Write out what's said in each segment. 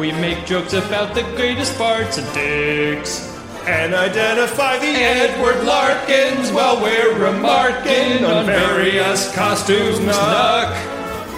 We make jokes about the greatest parts of dicks. and identify the Edward Larkins while we're remarking on various costumes snuck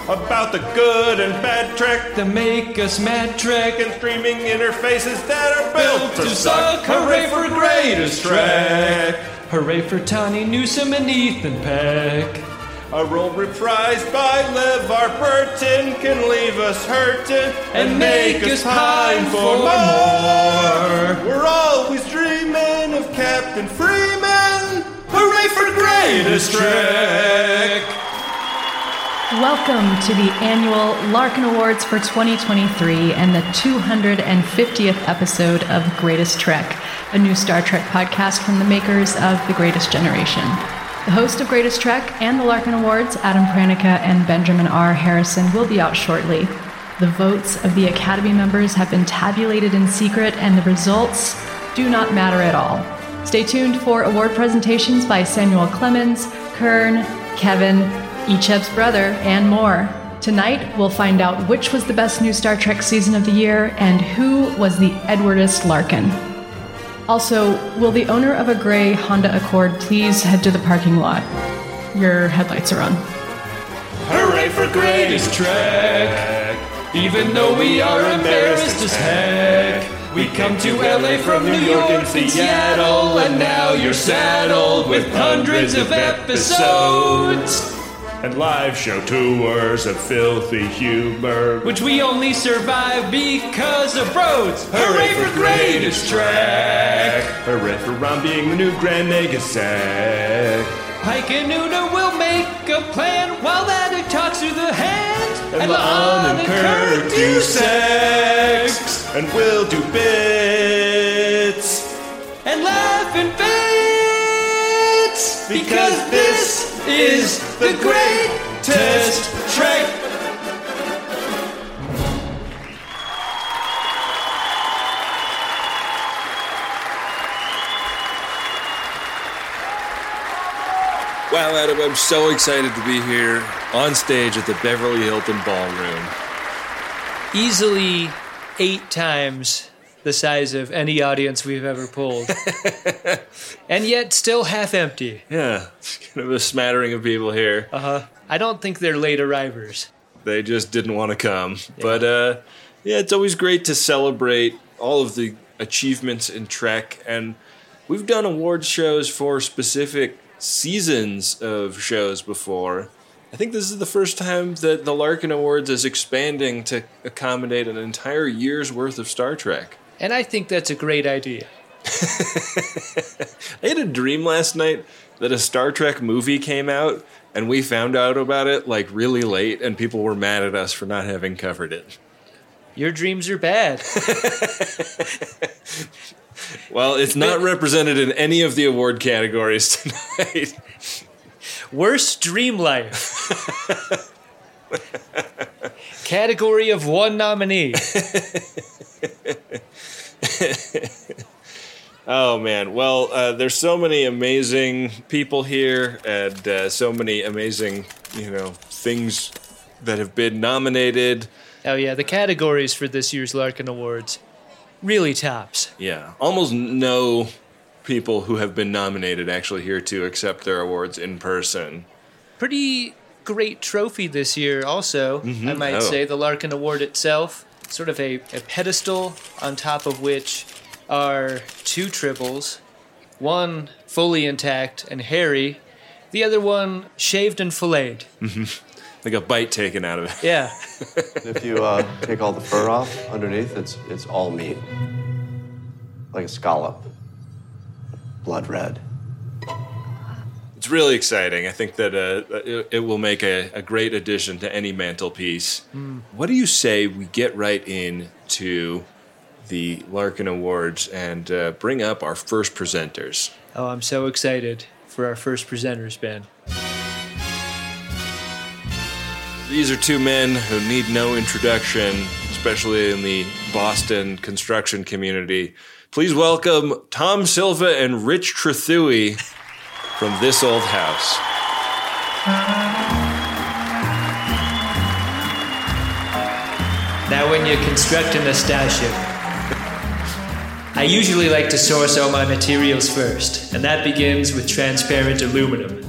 about the good and bad Trek that make us mad Trek and streaming interfaces that are built to suck. Hooray for greatest Trek. Hooray for Tawny Newsom and Ethan Peck. A role reprised by LeVar Burton can leave us hurting And make us pine for more. We're always dreaming of Captain Freeman. Hooray for greatest Trek! Welcome to the annual Larkin Awards for 2023 and the 250th episode of Greatest Trek, a new Star Trek podcast from the makers of The Greatest Generation. The host of Greatest Trek and the Larkin Awards, Adam Pranica and Benjamin R. Harrison, will be out shortly. The votes of the Academy members have been tabulated in secret, and the results do not matter at all. Stay tuned for award presentations by Samuel Clemens, Kurn, Kevin, Icheb's brother, and more. Tonight, we'll find out which was the best new Star Trek season of the year and who was the Edwardist Larkin. Also, will the owner of a gray Honda Accord please head to the parking lot? Your headlights are on. Hooray for greatest Trek! Even though we are embarrassed as heck, we come to LA from New York and Seattle, and now you're saddled with hundreds of episodes, And live show tours of filthy humor. which we only survive because of roads. Hooray for greatest Trek! Hooray for Rom being the new Grand Negasek. Pike and Una will make a plan while Attic talks through the hand, And La'an and Kirk do sex. And we'll do bits. and laugh and bits because this is the greatest Trek. Wow, Adam, I'm so excited to be here on stage at the Beverly Hilton Ballroom. Easily eight times the size of any audience we've ever pulled, and yet still half empty. Yeah, it's kind of a smattering of people here. Uh huh. I don't think they're late arrivers. They just didn't want to come. But uh, yeah, it's always great to celebrate all of the achievements in Trek. And we've done awards shows for specific seasons of shows before. I think this is the first time that the Larkin Awards is expanding to accommodate an entire year's worth of Star Trek. And I think that's a great idea. I had a dream last night that a Star Trek movie came out and we found out about it like really late and people were mad at us for not having covered it. Your dreams are bad. Well, it's not represented in any of the award categories tonight. Worst dream life. Category of one nominee. Oh man, well, uh, there's so many amazing people here and uh, so many amazing, you know, things that have been nominated. Oh yeah, the categories for this year's Larkin Awards really tops. Yeah, almost no people who have been nominated actually here to accept their awards in person. Pretty great trophy this year, also. I might Oh. say the Larkin Award itself, sort of a, a pedestal on top of which are two tribbles, one fully intact and hairy, the other one shaved and filleted. Like a bite taken out of it. Yeah. If you uh, take all the fur off underneath, it's it's all meat, like a scallop, blood red. It's really exciting. I think that uh, it, it will make a, a great addition to any mantelpiece. What do you say we get right into the Larkin Awards and uh, bring up our first presenters? Oh, I'm so excited for our first presenters, Ben. These are two men who need no introduction, especially in the Boston construction community. Please welcome Tom Silva and Rich Trethewey from This Old House. Now, when you're constructing a starship, I usually like to source all my materials first, and that begins with transparent aluminum.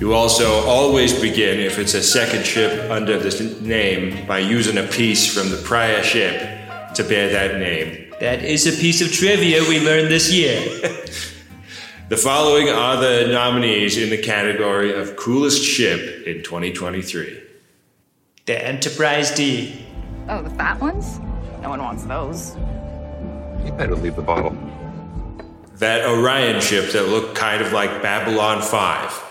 You also always begin, if it's a second ship under this name, by using a piece from the prior ship to bear that name. That is a piece of trivia we learned this year. The following are the nominees in the category of coolest ship in 2023. The Enterprise D. Oh, the fat ones? No one wants those. You better leave the bottle. That Orion ship that looked kind of like Babylon 5.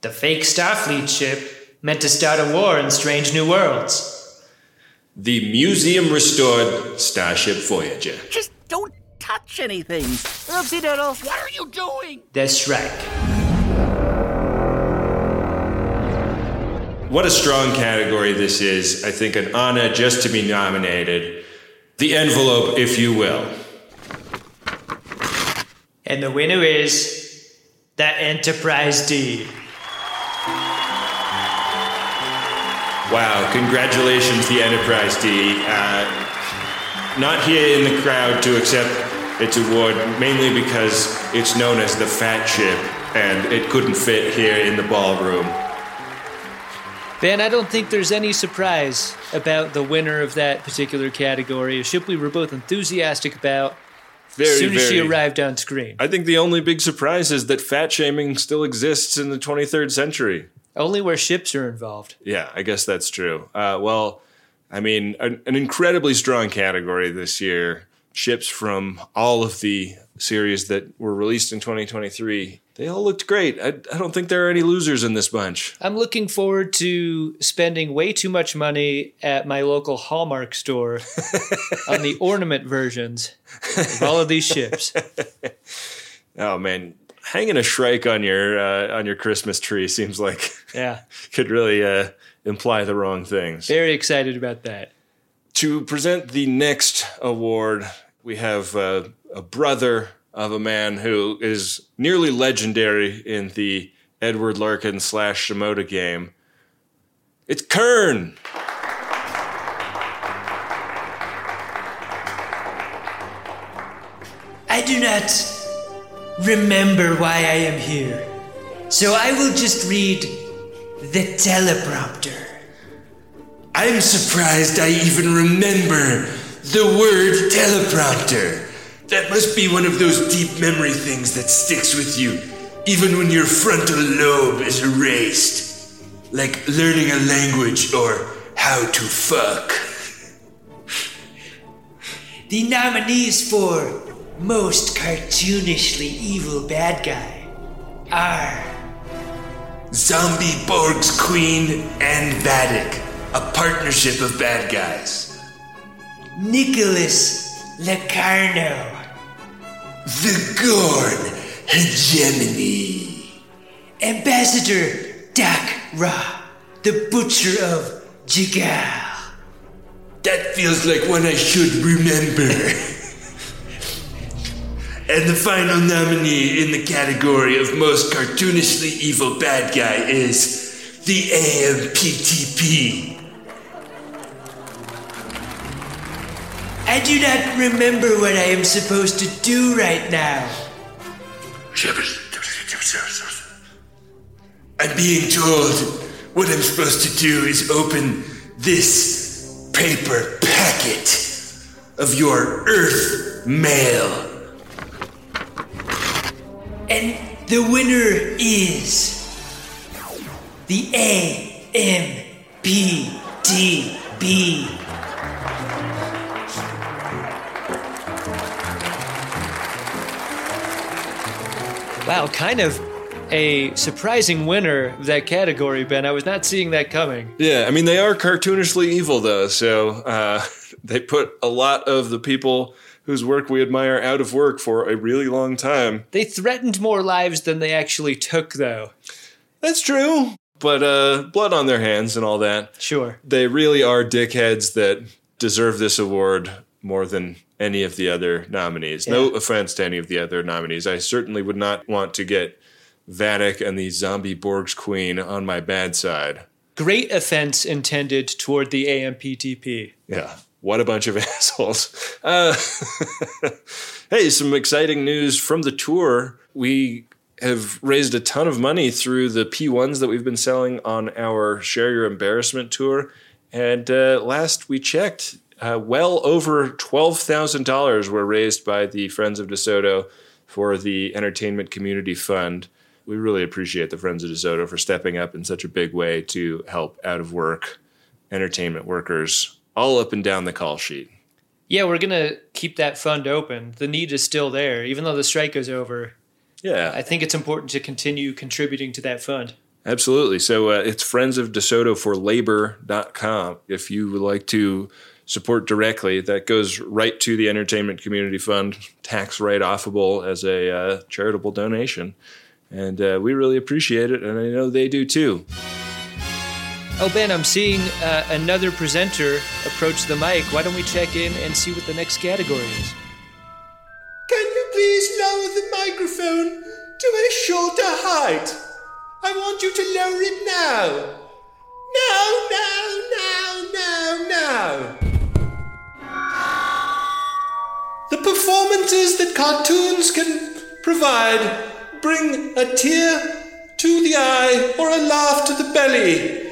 The fake Starfleet ship meant to start a war in strange new worlds. The museum restored Starship Voyager. Just don't touch anything. Oopsie doodles, what are you doing? The Shrike. What a strong category this is. I think an honor just to be nominated. The envelope, if you will. And the winner is the Enterprise D. Wow, congratulations, the Enterprise D. Uh, not here in the crowd to accept its award, mainly because it's known as the Fat Ship, and it couldn't fit here in the ballroom. Ben, I don't think there's any surprise about the winner of that particular category. A ship we were both enthusiastic about Very, as soon as she arrived on screen. I think the only big surprise is that fat shaming still exists in the 23rd century. Only where ships are involved. Yeah, I guess that's true. Uh, well, I mean, an, an incredibly strong category this year. Ships from all of the series that were released in 2023, they all looked great. I, I don't think there are any losers in this bunch. I'm looking forward to spending way too much money at my local Hallmark store on the ornament versions of all of these ships. Oh man, hanging a Shrike on your uh, on your Christmas tree seems like Yeah, could really uh, imply the wrong things. very excited about that. To present the next award, we have uh, a brother of a man who is nearly legendary in the Edward Larkin slash Shimoda game. It's Kurn. I do not remember why I am here, so I will just read the teleprompter. I'm surprised I even remember the word teleprompter. That must be one of those deep memory things that sticks with you, even when your frontal lobe is erased. Like learning a language or how to fuck. The nominees for most cartoonishly evil bad guy are Zombie Borg's Queen and Vadic, a partnership of bad guys. Nicholas Locarno, The Gorn Hegemony. Ambassador Dak Ra, the Butcher of Jigal. That feels like one I should remember. and the final nominee in the category of most cartoonishly evil bad guy is the AMPTP. I do not remember what I am supposed to do right now. I'm being told what I'm supposed to do is open this paper packet of your Earth mail. And the winner is the AMPTP. Wow, kind of a surprising winner of that category, Ben. I was not seeing that coming. Yeah, I mean they are cartoonishly evil though, so uh, they put a lot of the people whose work we admire out of work for a really long time. They threatened more lives than they actually took, though. That's true, but uh, blood on their hands and all that. Sure. They really are dickheads that deserve this award more than any of the other nominees. No offense to any of the other nominees. I certainly would not want to get Vadic and the zombie Borg's Queen on my bad side. great offense intended toward the AMPTP. Yeah. What a bunch of assholes. Uh, hey, some exciting news from the tour. We have raised a ton of money through the P1s that we've been selling on our Share Your Embarrassment tour. And uh, last we checked, uh, well over $12,000 were raised by the Friends of DeSoto for the Entertainment Community Fund. We really appreciate the Friends of DeSoto for stepping up in such a big way to help out of work entertainment workers all up and down the call sheet. Yeah, we're going to keep that fund open. The need is still there. Even though the strike is over, Yeah. I think it's important to continue contributing to that fund. Absolutely. So uh, it's friends of DeSoto for labor.com. If you would like to support directly, that goes right to the Entertainment Community Fund, tax write offable as a uh, charitable donation. And uh, we really appreciate it, and I know they do too. Oh, Ben, I'm seeing uh, another presenter approach the mic. Why don't we check in and see what the next category is? Can you please lower the microphone to a shorter height? I want you to lower it now. Now, now, now, now, The performances that cartoons can provide bring a tear to the eye or a laugh to the belly.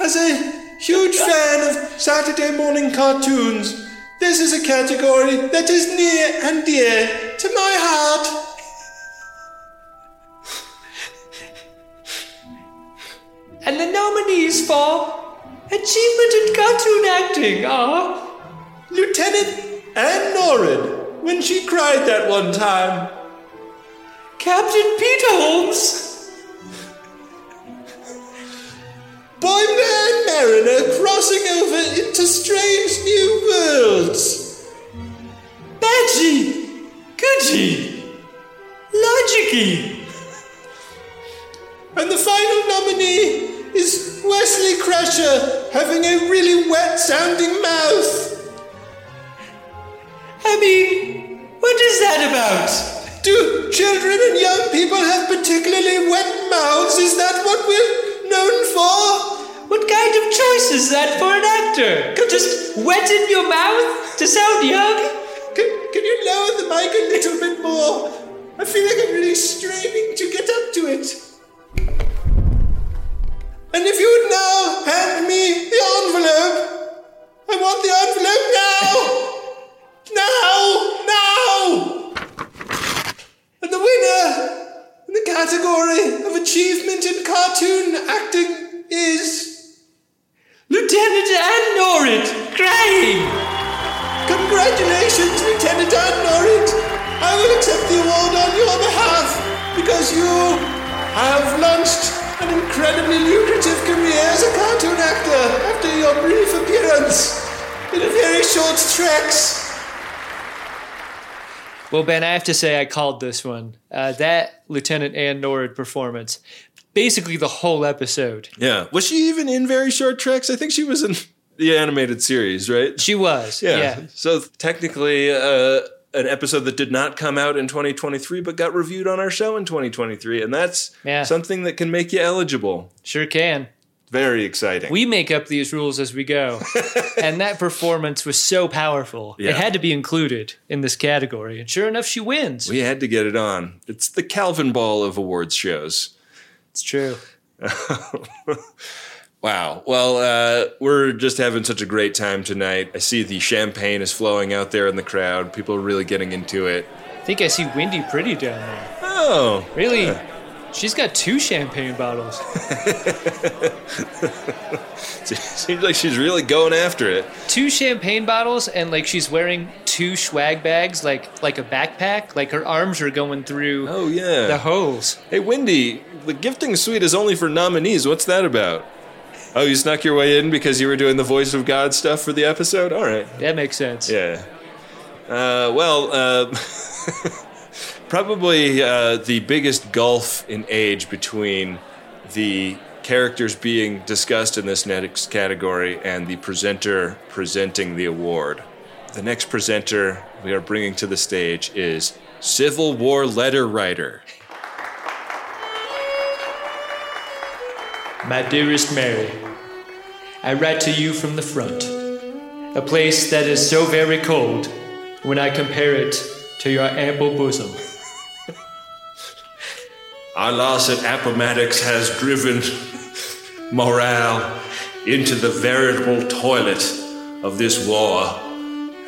As a huge fan of Saturday morning cartoons, this is a category that is near and dear to my heart. And the nominees for Achievement in Cartoon Acting are Lieutenant Anne Norrid, when she cried that one time. Captain Peter Holmes, Boy Man Mariner crossing over into strange have to say I called this one. Uh, that Lieutenant Anne Norrid performance, basically the whole episode. Yeah. Was she even in Very Short Treks? I think she was in the animated series, right? She was. Yeah. Yeah. So technically, uh, an episode that did not come out in 2023 but got reviewed on our show in 2023. And that's Yeah. something that can make you eligible. Sure can. Very exciting. We make up these rules as we go. and that performance was so powerful. Yeah. It had to be included in this category. And sure enough, she wins. we had to get it on. It's the Calvin Ball of awards shows. it's true. Wow. Well, uh, we're just having such a great time tonight. I see the champagne is flowing out there in the crowd. People are really getting into it. I think I see Windy Pretty down there. Oh, Really? She's got two champagne bottles. seems like she's really going after it. two champagne bottles and like she's wearing two swag bags like like a backpack like her arms are going through Oh yeah. the hose Hey, Wendy, the gifting suite is only for nominees. What's that about? Oh, you snuck your way in because you were doing the voice of God stuff for the episode? All right. that makes sense Yeah. Uh, well, uh, probably uh, the biggest gulf in age between the characters being discussed in this next category and the presenter presenting the award. The next presenter we are bringing to the stage is Civil War letter writer. my dearest mary I write to you from the front. A place that is so very cold when I compare it to your ample bosom. Our loss at Appomattox has driven morale into the veritable toilet of this war,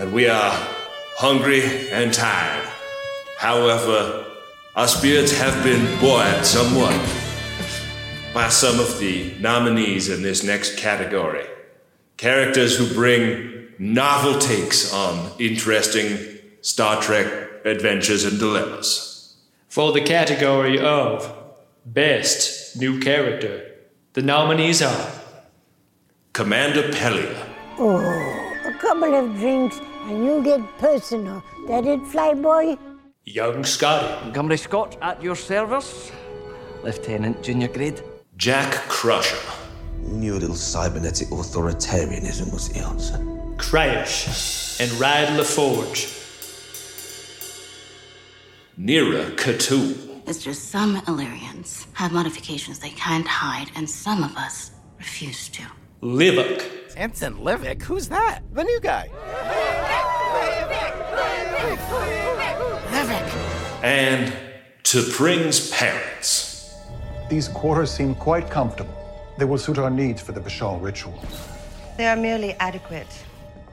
and we are hungry and tired. However, our spirits have been buoyed somewhat by some of the nominees in this next category. Characters who bring novel takes on interesting Star Trek adventures and dilemmas. For the category of Best New Character, the nominees are Commander Pelia, Oh, a couple of drinks and you get personal. That it, Flyboy? Young Scotty, Montgomery Scott at your service. Lieutenant Junior Grade. Jack Crusher, New little cybernetic authoritarianism was the answer? Kryash, and Ride LaForge. Neera Ketoul, It's just some Illyrians have modifications they can't hide, and some of us refuse to. Livok, Anson Livick? Who's that? The new guy. Livic. And T'Pring's parents. These quarters seem quite comfortable. They will suit our needs for the Vishal ritual. They are merely adequate,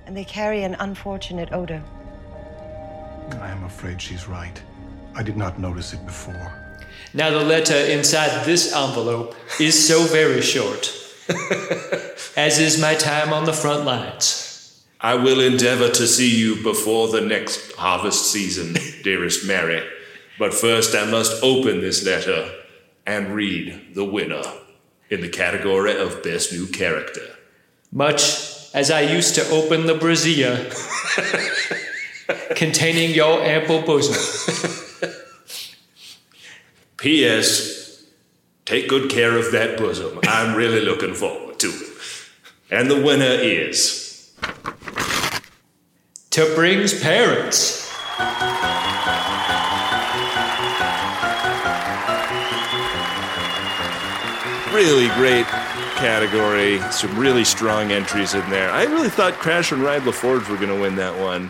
and they carry an unfortunate odor. I am afraid she's right. I did not notice it before. Now, the letter inside this envelope is so very short, as is my time on the front lines. I will endeavor to see you before the next harvest season, dearest Mary. But first, I must open this letter and read the winner in the category of Best New Character. Much as I used to open the brazier containing your ample bosom. P.S. Take good care of that bosom. I'm really looking forward to it. And the winner is. T'Pring's parents. Really great category. Some really strong entries in there. I really thought Crash and Ride LaForge were going to win that one.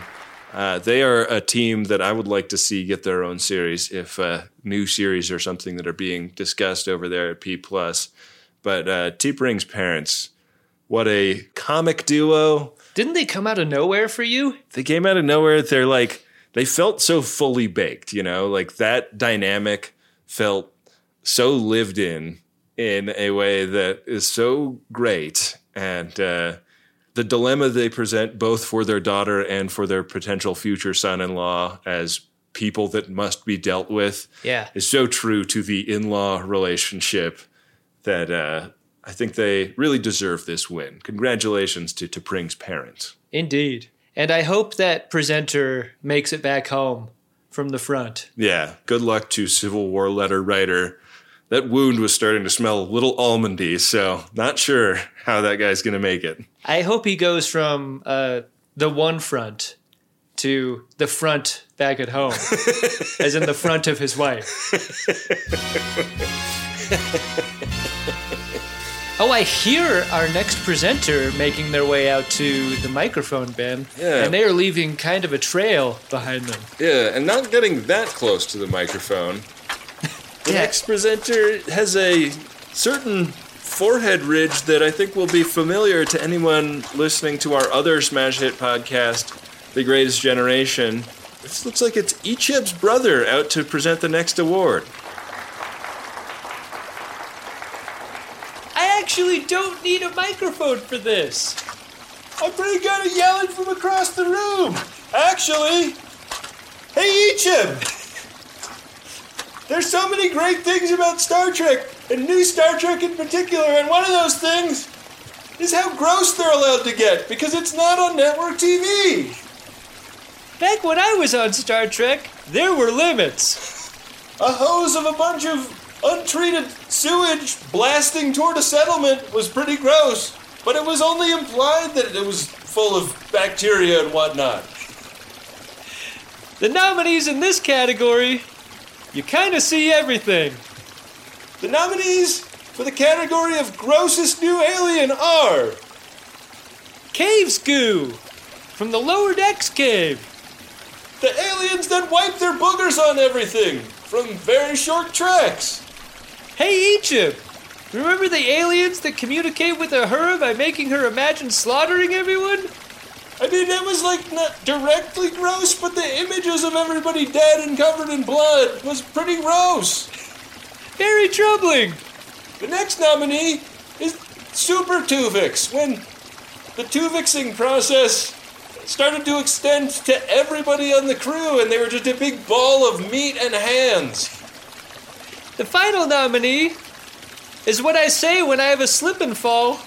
Uh, they are a team that I would like to see get their own series if uh, new series or something that are being discussed over there at P Plus. But uh, T'Pring's parents, what a comic duo! Didn't they come out of nowhere for you? They came out of nowhere. They're like they felt so fully baked, you know, like that dynamic felt so lived in in a way that is so great and. Uh, the dilemma they present both for their daughter and for their potential future son-in-law as people that must be dealt with Yeah. is so true to the in-law relationship that uh, I think they really deserve this win. Congratulations to T'Pring's parents. Indeed. And I hope that presenter makes it back home from the front. Yeah, good luck to Civil War letter writer. That wound was starting to smell a little almondy, so not sure how that guy's going to make it. I hope he goes from uh, the one front to the front back at home, as in the front of his wife. Oh, I hear our next presenter making their way out to the microphone, Ben. Yeah. And they are leaving kind of a trail behind them. Yeah, and not getting that close to the microphone. The next presenter has a certain forehead ridge that I think will be familiar to anyone listening to our other smash hit podcast, The Greatest Generation. This looks like it's Icheb's brother out to present the next award. I actually don't need a microphone for this. I'm pretty good at yelling from across the room. Actually, hey Icheb! There's so many great things about Star Trek, and new Star Trek in particular, and one of those things is how gross they're allowed to get because it's not on network TV. Back when I was on Star Trek, there were limits. A hose of a bunch of untreated sewage blasting toward a settlement was pretty gross, but it was only implied that it was full of bacteria and whatnot. The nominees in this category, you kind of see everything. The nominees for the category of grossest new alien are caves goo from the lower decks cave. The aliens that wipe their boogers on everything from very short treks. Hey, Icheb! Remember the aliens that communicate with Uhura by making her imagine slaughtering everyone? I mean, that was like not directly gross, but the images of everybody dead and covered in blood was pretty gross. Very troubling. The next nominee is Super Tuvix. When the Tuvixing process started to extend to everybody on the crew, and they were just a big ball of meat and hands. The final nominee is what I say when I have a slip and fall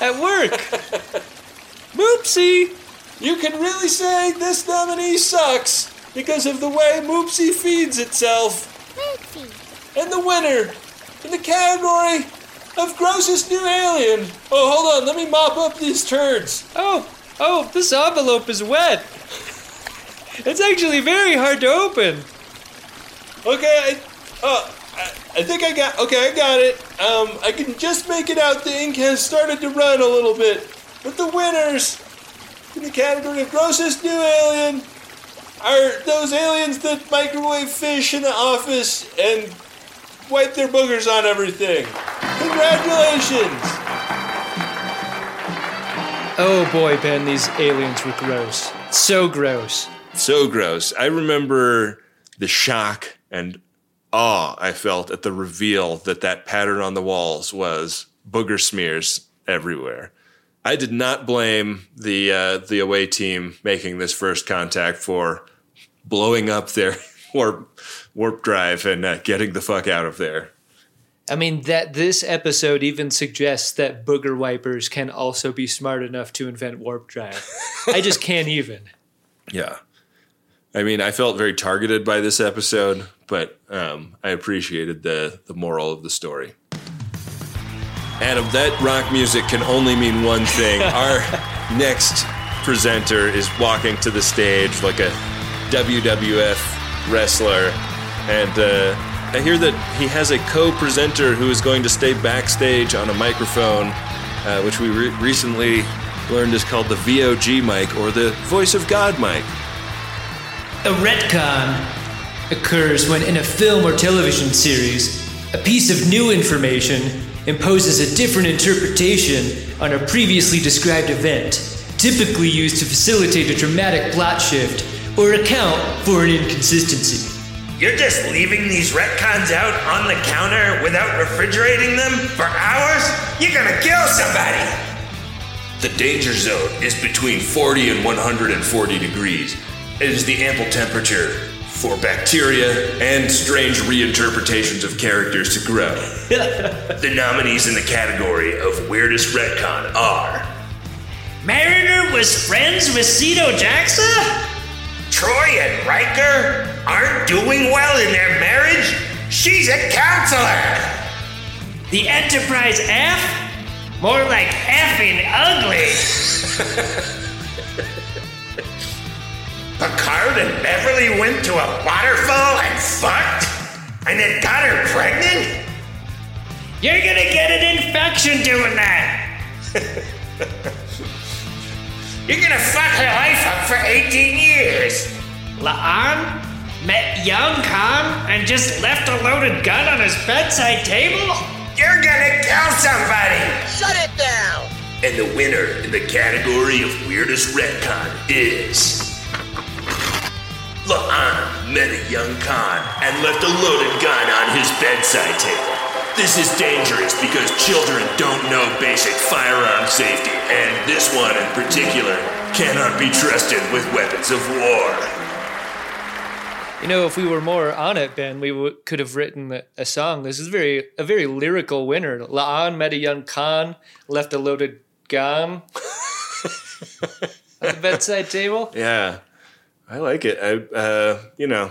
at work. Moopsie! You can really say this nominee sucks because of the way Moopsie feeds itself. Moopsie. And the winner in the category of grossest new alien. Oh, hold on, let me mop up these turds. Oh, oh, this envelope is wet. It's actually very hard to open. Okay, I, uh, I, I think I got. Okay, I got it. Um, I can just make it out. The ink has started to run a little bit, but the winners in the category of grossest new alien are those aliens that microwave fish in the office and wipe their boogers on everything. Congratulations! Oh boy, Ben, these aliens were gross. So gross. So gross. I remember the shock and awe I felt at the reveal that that pattern on the walls was booger smears everywhere. I did not blame the uh, the away team making this first contact for blowing up their warp warp drive and uh, getting the fuck out of there. I mean that this episode even suggests that booger wipers can also be smart enough to invent warp drive. I just can't even. Yeah. I mean, I felt very targeted by this episode, but um, I appreciated the the moral of the story. Adam, that rock music can only mean one thing. Our next presenter is walking to the stage like a WWF wrestler, and uh, I hear that he has a co-presenter who is going to stay backstage on a microphone, uh, which we re- recently learned is called the VOG mic or the Voice of God mic. A retcon occurs when, in a film or television series, a piece of new information imposes a different interpretation on a previously described event, typically used to facilitate a dramatic plot shift or account for an inconsistency. You're just leaving these retcons out on the counter without refrigerating them for hours? You're gonna kill somebody! The danger zone is between 40 and 140 degrees. It is the ample temperature for bacteria and strange reinterpretations of characters to grow. the nominees in the category of weirdest retcon are Mariner was friends with Sito Jaxa? Troi and Riker aren't doing well in their marriage? She's a counselor! The Enterprise F? More like effing ugly. Picard and Beverly went to a waterfall and fucked? And it got her pregnant? You're gonna get an infection doing that. You're gonna fuck her life up for 18 years. La'an met young Khan and just left a loaded gun on his bedside table? You're gonna kill somebody. Shut it down. And the winner in the category of weirdest retcon is. La'an met a young Khan and left a loaded gun on his bedside table. This is dangerous because children don't know basic firearm safety, and this one in particular cannot be trusted with weapons of war. You know, if we were more on it, Ben, we w- could have written a, a song. This is very a very lyrical winner. La'an met a young Khan, left a loaded gun on the bedside table. Yeah, I like it. I, uh, you know,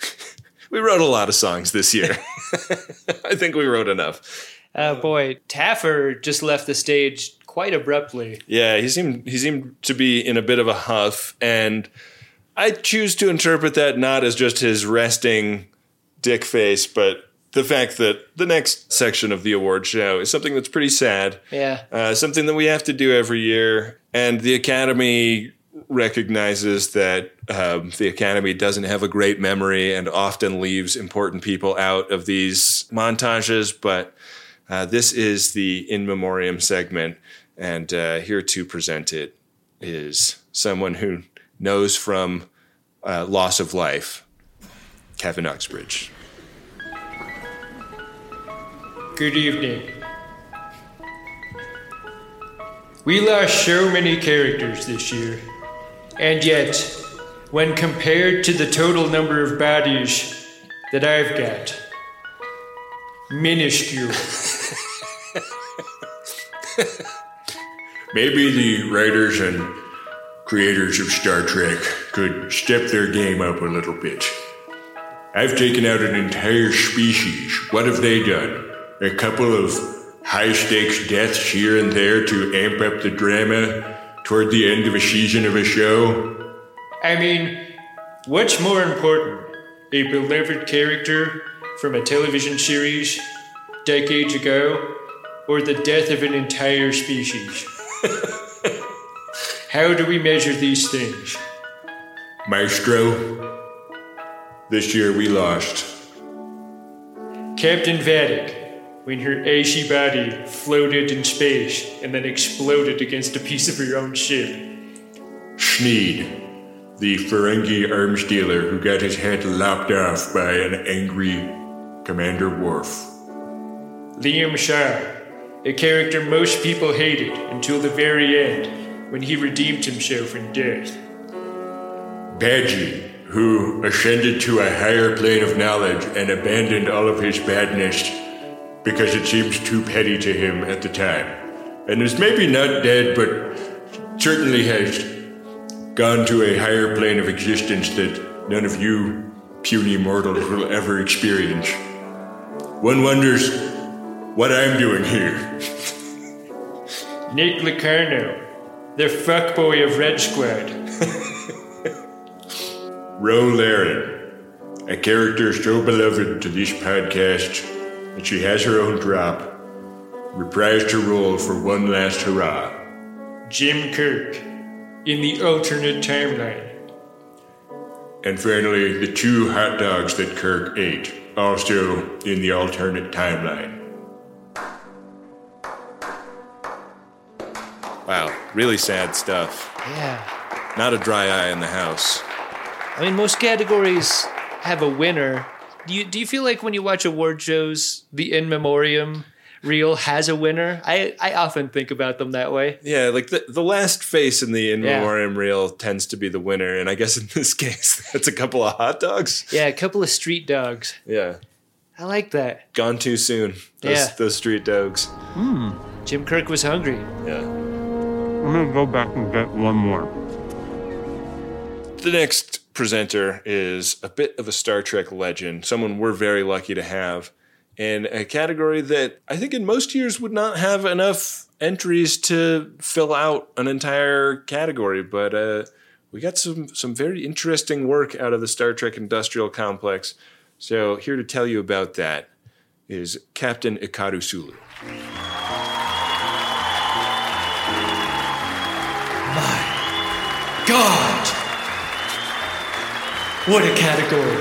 we wrote a lot of songs this year. I think we wrote enough. Oh boy, Taffer just left the stage quite abruptly. Yeah, he seemed he seemed to be in a bit of a huff, and I choose to interpret that not as just his resting dick face, but the fact that the next section of the award show is something that's pretty sad. Yeah. Uh, something that we have to do every year. And the Academy recognizes that um, the Academy doesn't have a great memory and often leaves important people out of these montages. But uh, this is the in memoriam segment. And uh, here to present it is someone who knows from uh, loss of life, Kevin Uxbridge. Good evening. We lost so many characters this year, and yet, when compared to the total number of bodies that I've got, minuscule. Maybe the writers and creators of Star Trek could step their game up a little bit. I've taken out an entire species. What have they done? A couple of high stakes deaths here and there to amp up the drama toward the end of a season of a show? I mean, what's more important? A beloved character from a television series decades ago, or the death of an entire species? How do we measure these things? Maestro, this year we lost. Captain Vadic, when her ashy body floated in space and then exploded against a piece of her own ship. Sneed, the Ferengi arms dealer who got his head lopped off by an angry Commander Worf. Liam Shaw, a character most people hated until the very end when he redeemed himself in death. Badgey, who ascended to a higher plane of knowledge and abandoned all of his badness because it seems too petty to him at the time. And is maybe not dead, but certainly has gone to a higher plane of existence that none of you puny mortals will ever experience. One wonders what I'm doing here. Nick Locarno, the fuckboy of Red Squad. Ro Laren, a character so beloved to this podcast that she has her own drop, reprised her role for one last hurrah. Jim Kirk, in the alternate timeline. And finally, the two hot dogs that Kirk ate, also in the alternate timeline. Wow, really sad stuff. Yeah. Not a dry eye in the house. I mean, most categories have a winner. Do you do you feel like when you watch award shows, the in memoriam reel has a winner? I I often think about them that way. Yeah, like the the last face in the in Yeah. memoriam reel tends to be the winner, and I guess in this case, that's a couple of hot dogs. Yeah, a couple of street dogs. Yeah, I like that. gone too soon. Those, Yeah. those street dogs. Hmm. Jim Kirk was hungry. Yeah. I'm gonna go back and get one more. The next presenter is a bit of a Star Trek legend, someone we're very lucky to have in a category that I think in most years would not have enough entries to fill out an entire category, but uh, we got some some very interesting work out of the Star Trek industrial complex. So here to tell you about that is Captain Hikaru Sulu. God! What a category.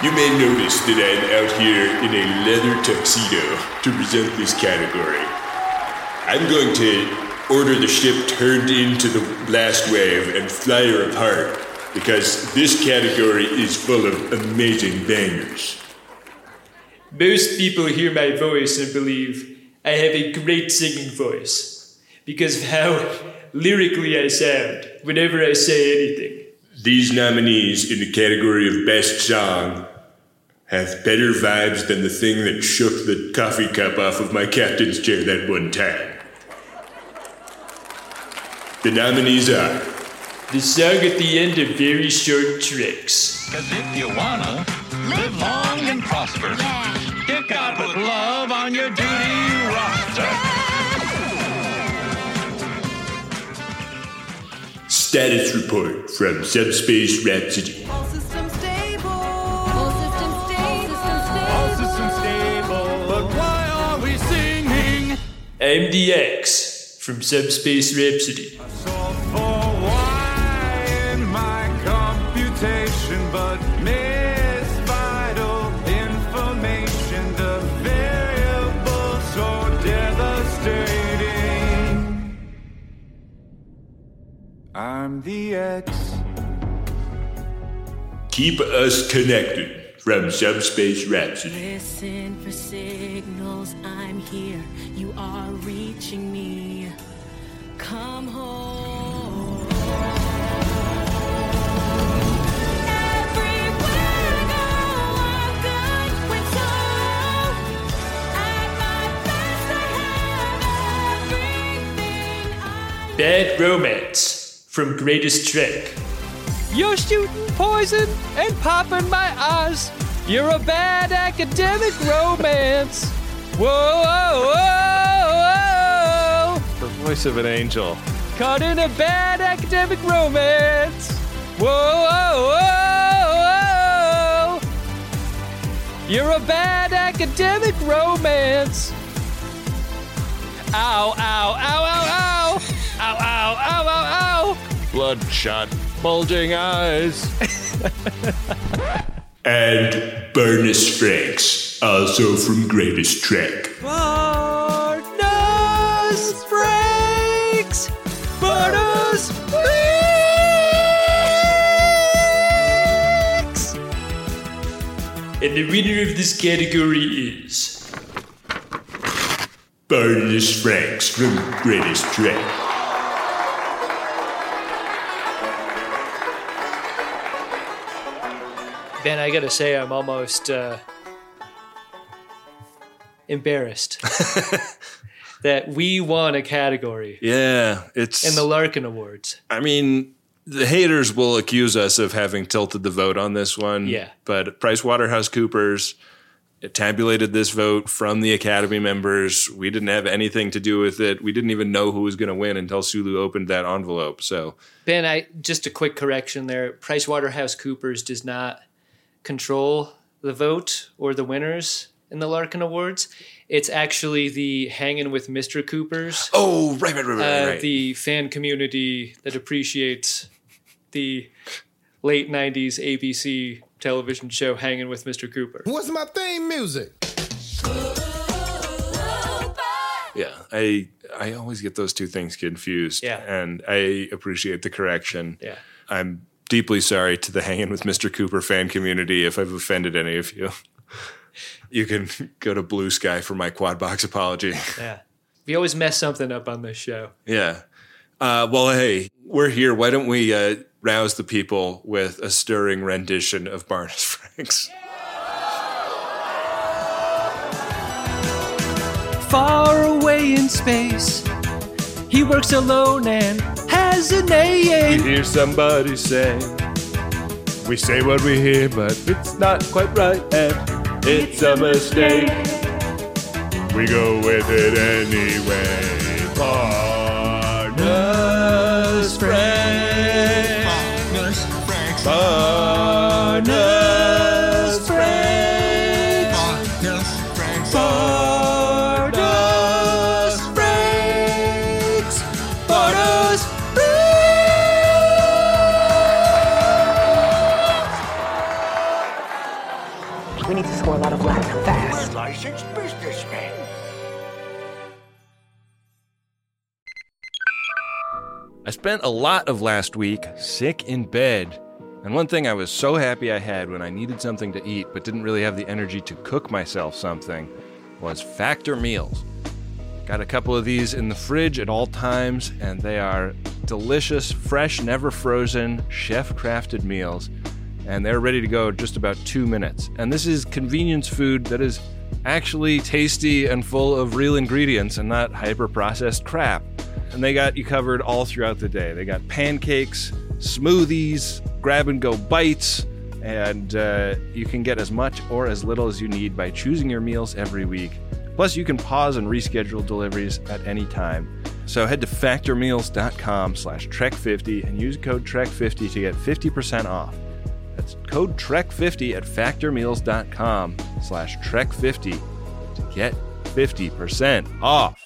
You may notice that I'm out here in a leather tuxedo to present this category. I'm going to order the ship turned into the blast wave and fly her apart because this category is full of amazing bangers. Most people hear my voice and believe I have a great singing voice because of how lyrically I sound whenever I say anything. These nominees in the category of Best Song have better vibes than the thing that shook the coffee cup off of my captain's chair that one time. The nominees are The song at the end of Very Short Treks. Cause if you wanna live long and prosper, you gotta put love on your duty Status report from Subspace Rhapsody. All systems stable. All systems stable. All systems stable. But why are we singing? MDX from Subspace Rhapsody. I'm the X. Keep us connected from Subspace Rhapsody. Listen for signals, I'm here. You are reaching me. Come home. Everywhere I go, I'm with sorrow. At my best, I have everything Bad Romance from Greatest Trek. You're shooting poison and popping my eyes. You're a bad academic romance. Whoa, whoa, whoa, whoa. The voice of an angel. Caught in a bad academic romance. Whoa, whoa, whoa, whoa. You're a bad academic romance. Ow, ow, ow, ow, ow. Ow, ow, ow, ow, ow. Bloodshot, bulging eyes. And Burnus Franks, also from Greatest Trek. Bonus breaks! Bonus breaks! And the winner of this category is. Burnus Franks from Greatest Trek. Ben, I gotta say, I'm almost uh, embarrassed that we won a category Yeah, it's in the Larkin Awards. I mean, the haters will accuse us of having tilted the vote on this one. Yeah. But PricewaterhouseCoopers tabulated this vote from the Academy members. We didn't have anything to do with it. We didn't even know who was going to win until Sulu opened that envelope. So, Ben, I just a quick correction there. PricewaterhouseCoopers does not control the vote or the winners in the Larkin Awards. It's actually the Hanging with Mr. Coopers. Oh, right, right, right, right, uh, right. The fan community that appreciates the late 90s ABC television show Hanging with Mr. Cooper. What's my theme music? yeah, I I always get those two things confused. Yeah. And I appreciate the correction. Yeah. I'm deeply sorry to the Hanging with Mr. Cooper fan community if I've offended any of you. You can go to Blue Sky for my quad box apology. Yeah. We always mess something up on this show. Yeah. Uh, well, hey, we're here. Why don't we uh, rouse the people with a stirring rendition of Barnes Franks? Far away in space, he works alone and has a hear somebody say, We say what we hear, but it's not quite right, and it's a mistake. We go with it anyway. Barnes Franks. Barnes spent a lot of last week sick in bed. And one thing I was so happy I had when I needed something to eat but didn't really have the energy to cook myself something was Factor Meals. Got a couple of these in the fridge at all times, and they are delicious, fresh, never frozen, chef crafted meals. And they're ready to go just about two minutes. And this is convenience food that is actually tasty and full of real ingredients and not hyper processed crap. And they got you covered all throughout the day. They got pancakes, smoothies, grab and go bites, and uh, you can get as much or as little as you need by choosing your meals every week. Plus, you can pause and reschedule deliveries at any time. So head to factormeals.com slash trek50 and use code trek50 to get 50% off. That's code trek50 at factormeals.com slash trek50 to get 50% off.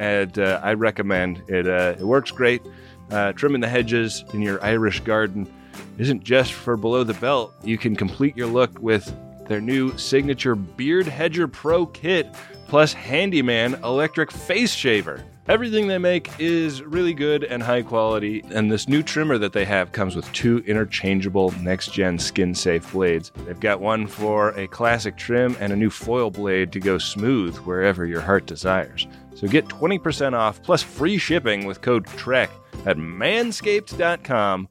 and uh, I recommend it. Uh, it works great. Uh, trimming the hedges in your Irish garden isn't just for below the belt. You can complete your look with their new signature Beard Hedger Pro kit plus Handyman electric face shaver. Everything they make is really good and high quality, and this new trimmer that they have comes with two interchangeable next gen skin safe blades. They've got one for a classic trim and a new foil blade to go smooth wherever your heart desires. So get 20% off plus free shipping with code TREK at manscaped.com.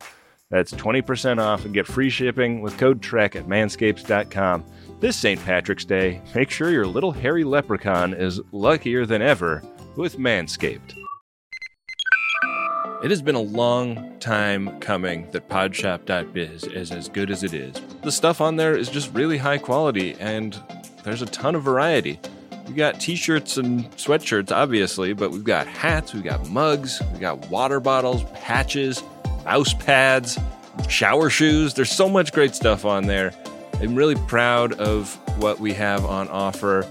That's 20% off and get free shipping with code TREK at manscaped.com. This St. Patrick's Day, make sure your little hairy leprechaun is luckier than ever with Manscaped. It has been a long time coming that podshop.biz is as good as it is. The stuff on there is just really high quality and there's a ton of variety. We got t-shirts and sweatshirts obviously, but we've got hats, we've got mugs, we've got water bottles, patches, mouse pads, shower shoes. There's so much great stuff on there. I'm really proud of what we have on offer.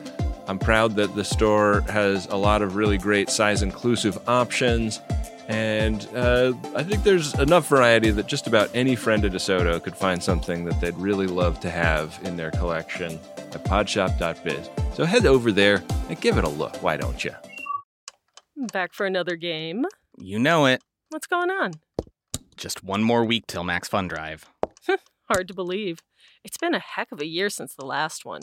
I'm proud that the store has a lot of really great size inclusive options. And uh, I think there's enough variety that just about any friend of DeSoto could find something that they'd really love to have in their collection at podshop.biz. So head over there and give it a look. Why don't you? Back for another game. You know it. What's going on? Just one more week till Max Fun Drive. Hard to believe. It's been a heck of a year since the last one.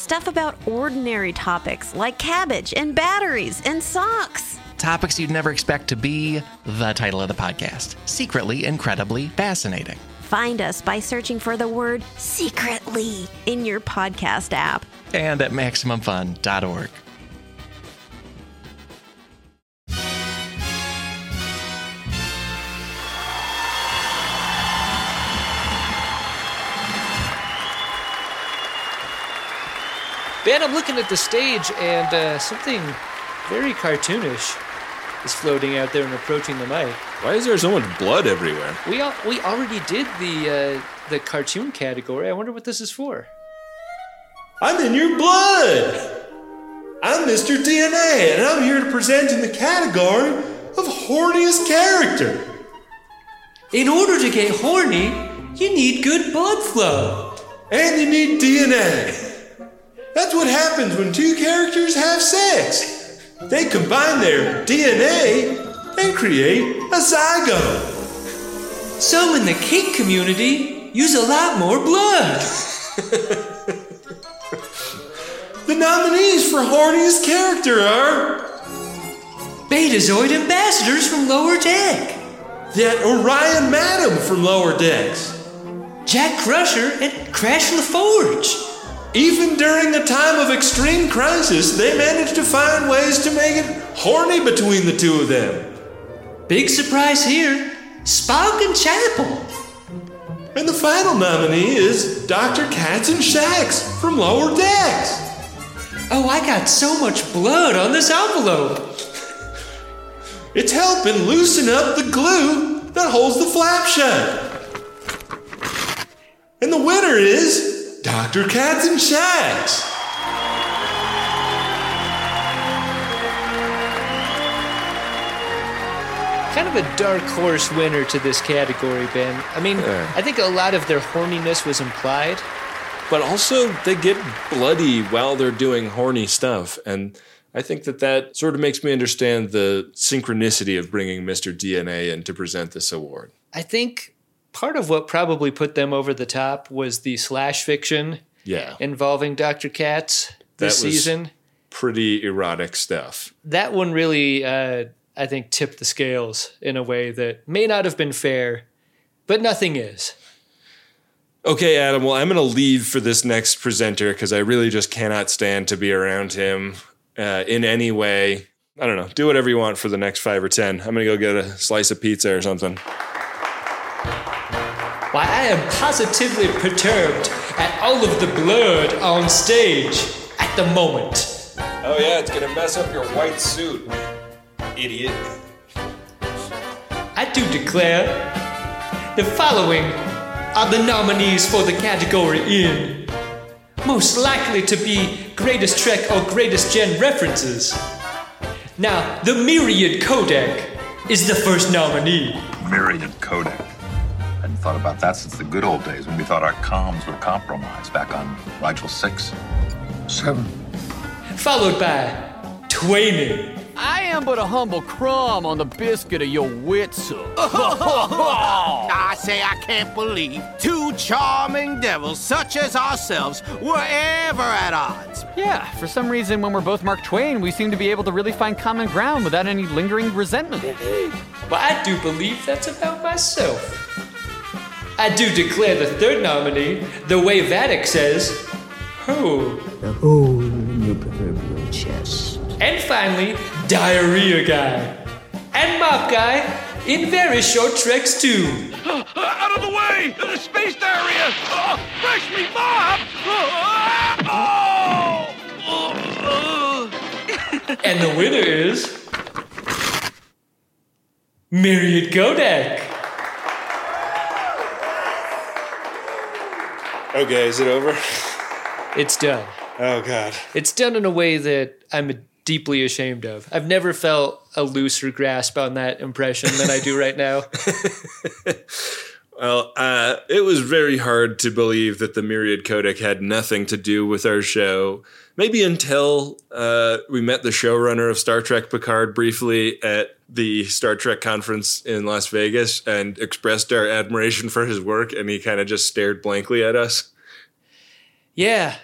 Stuff about ordinary topics like cabbage and batteries and socks. Topics you'd never expect to be the title of the podcast Secretly Incredibly Fascinating. Find us by searching for the word secretly in your podcast app. And at MaximumFun.org. Ben, I'm looking at the stage, and uh, something very cartoonish is floating out there and approaching the mic. Why is there so much blood everywhere? We al- we already did the uh, the cartoon category. I wonder what this is for. I'm in your blood! I'm Mr. DNA, and I'm here to present in the category of horniest character. In order to get horny, you need good blood flow. And you need DNA. That's what happens when two characters have sex. They combine their DNA and create a zygote. Some in the kink community use a lot more blood. The nominees for horniest character are Betazoid ambassadors from Lower Deck. that Orion Madam from Lower Decks. Jack Crusher and Crash LaForge. Even during a time of extreme crisis, they managed to find ways to make it horny between the two of them. Big surprise here. Spock and Chapel. And the final nominee is Dr. Katz and Shaxs from Lower Decks. Oh, I got so much blood on this envelope. It's helping loosen up the glue that holds the flap shut. And the winner is Dr. Cats and Shaxs. Kind of a dark horse winner to this category, Ben. I mean, Yeah. I think a lot of their horniness was implied. But also, they get bloody while they're doing horny stuff. And I think that that sort of makes me understand the synchronicity of bringing Mr. DNA in to present this award. I think part of what probably put them over the top was the slash fiction Yeah. involving Dr. Katz That this was season. pretty erotic stuff. That one really, uh, I think, tipped the scales in a way that may not have been fair, but nothing is. Okay, Adam, well, I'm going to leave for this next presenter because I really just cannot stand to be around him uh, in any way. I don't know. Do whatever you want for the next five or 10. I'm going to go get a slice of pizza or something. Why, I am positively perturbed at all of the blood on stage at the moment. Oh, yeah, it's going to mess up your white suit, idiot. I do declare the following are the nominees for the category in most likely to be greatest Trek or greatest Gen references. Now, the Myriad Codec is the first nominee. Myriad Kodak. Hadn't thought about that since the good old days when we thought our comms were compromised back on Rigel 6. 7. followed by Twainin. I am but a humble crumb on the biscuit of your wits. I say I can't believe two charming devils such as ourselves were ever at odds. Yeah, for some reason, when we're both Mark Twain, we seem to be able to really find common ground without any lingering resentment. but I do believe that's about myself. I do declare the third nominee, the way Vadic says, who? The hole in your proverbial chest. And finally, Diarrhea Guy. And Mop Guy in very short treks too. Out of the way! The space diarrhea! Oh, fresh me, Bob! Oh, oh! And the winner is. Myriad Kodak. Okay, is it over? It's done. Oh, God. It's done in a way that I'm deeply ashamed of. I've never felt a looser grasp on that impression than I do right now. Well, uh, it was very hard to believe that the Myriad Codec had nothing to do with our show. Maybe until uh, we met the showrunner of Star Trek Picard briefly at the Star Trek conference in Las Vegas and expressed our admiration for his work, and he kind of just stared blankly at us. Yeah.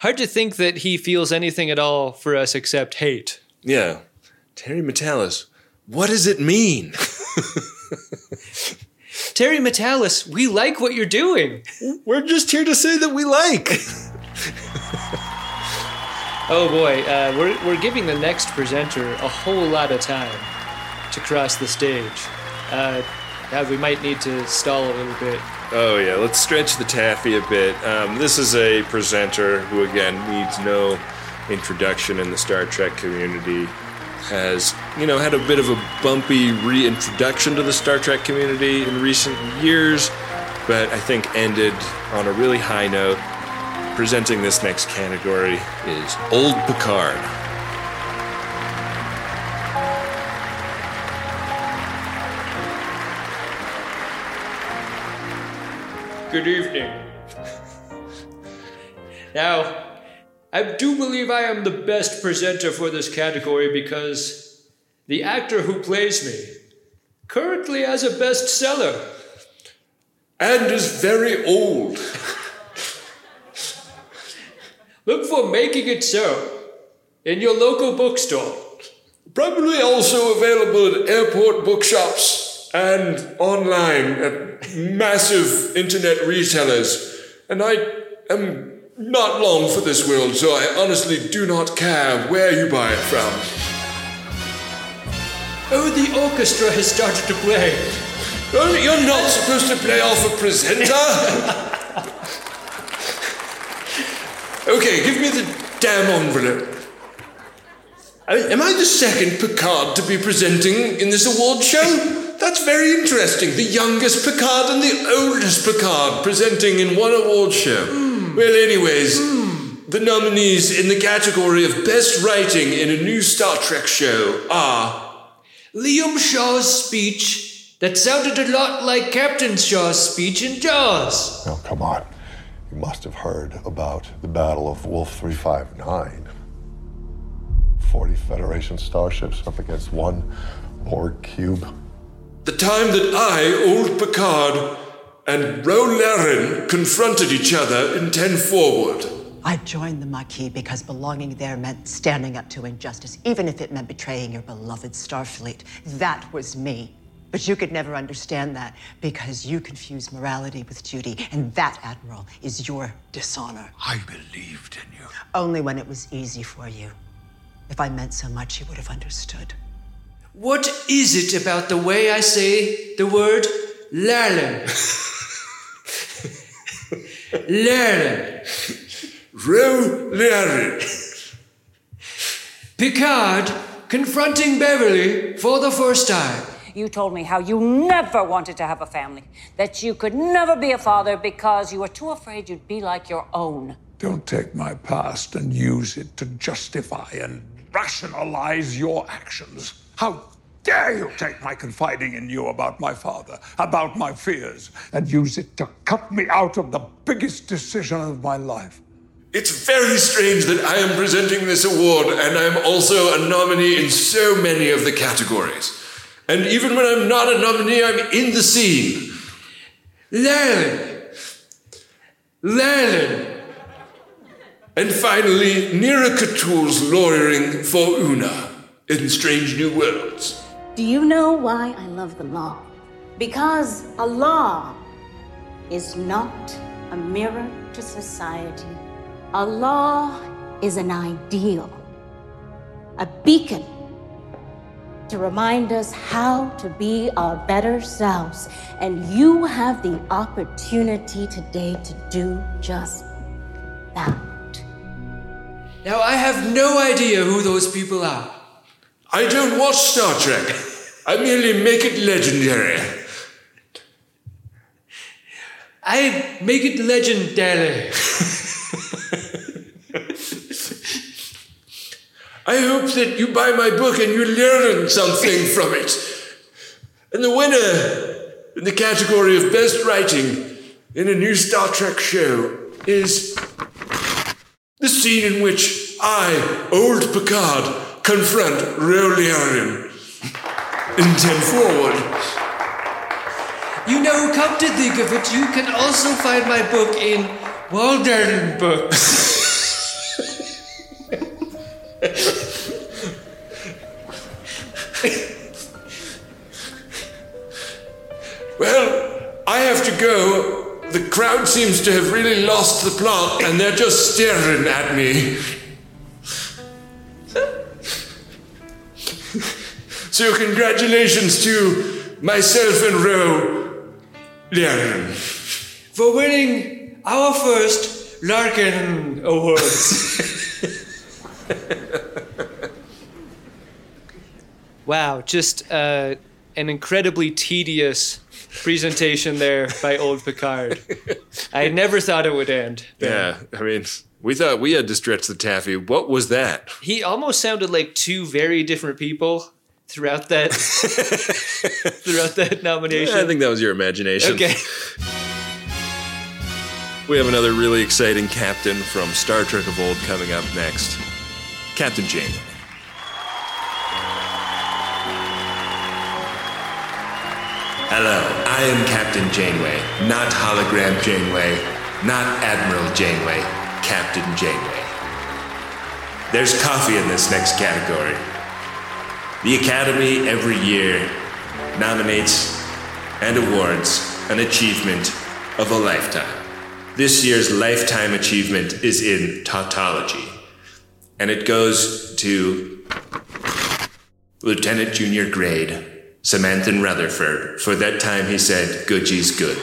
Hard to think that he feels anything at all for us except hate. Yeah. Terry Matalas, what does it mean? Terry Matalas, we like what you're doing. We're just here to say that we like. oh boy, uh, we're, we're giving the next presenter a whole lot of time to cross the stage. Uh, yeah, we might need to stall a little bit. Oh yeah, let's stretch the taffy a bit. Um, this is a presenter who, again, needs no introduction in the Star Trek community. Has you know had a bit of a bumpy reintroduction to the Star Trek community in recent years, but I think ended on a really high note. Presenting this next category is Old Picard. Good evening. Now, I do believe I am the best presenter for this category because the actor who plays me currently has a bestseller. And is very old. Look for Making It So in your local bookstore. Probably also available at airport bookshops and online at massive internet retailers. And I am not long for this world, so I honestly do not care where you buy it from. Oh, the orchestra has started to play. Oh, you're not supposed to play off a presenter? okay, give me the damn envelope. I mean, am I the second Picard to be presenting in this award show? That's very interesting. The youngest Picard and the oldest Picard presenting in one award show. Hmm. Well, anyways, hmm. the nominees in the category of Best Writing in a New Star Trek Show are Liam Shaw's speech that sounded a lot like Captain Shaw's speech in Jaws. Oh, come on. You must have heard about the Battle of Wolf 359. 40 Federation starships up against one Borg cube. the time that I, old Picard, and Ro Laren confronted each other in 10 Forward. I joined the Maquis because belonging there meant standing up to injustice, even if it meant betraying your beloved Starfleet. That was me. But you could never understand that because you confuse morality with duty, and that, Admiral, is your dishonor. I believed in you. Only when it was easy for you. If I meant so much, you would have understood. What is it about the way I say the word Lerlin? Lerlin. Ro Laren. Picard confronting Beverly for the first time. You told me how you never wanted to have a family, that you could never be a father because you were too afraid you'd be like your own. Don't take my past and use it to justify and rationalize your actions. How dare you take my confiding in you about my father, about my fears, and use it to cut me out of the biggest decision of my life? It's very strange that I am presenting this award and I am also a nominee in so many of the categories. And even when I'm not a nominee, I'm in the scene. Lerlin. Lerlin. And finally, Neera Ketoul's lawyering for Una in Strange New Worlds. Do you know why I love the law? Because a law is not a mirror to society. A law is an ideal, a beacon to remind us how to be our better selves. And you have the opportunity today to do just that. Now I have no idea who those people are. I don't watch Star Trek. I merely make it legendary. I make it legendary. I hope that you buy my book and you learn something from it. And the winner in the category of Best Writing in a new Star Trek show is the scene in which I, old Picard, confront Ro Laren in 10 Forward. You know, come to think of it, you can also find my book in Walden Books. Well, I have to go. The crowd seems to have really lost the plot and they're just staring at me. So, congratulations to myself and Ro Laren. for winning our first Larkin Awards. Wow, just uh, an incredibly tedious presentation there by old Picard. I never thought it would end. Yeah, I mean, we thought we had to stretch the taffy. What was that? He almost sounded like two very different people throughout that throughout that nomination. I think that was your imagination. Okay. We have another really exciting captain from Star Trek of old coming up next. Captain Jane. Hello, I am Captain Janeway, not Hologram Janeway, not Admiral Janeway, Captain Janeway. There's coffee in this next category. The Academy every year nominates and awards an achievement of a lifetime. This year's lifetime achievement is in tautology, and it goes to Lieutenant Junior Grade Samanthan Rutherford. For that time, he said, Goodgie's good.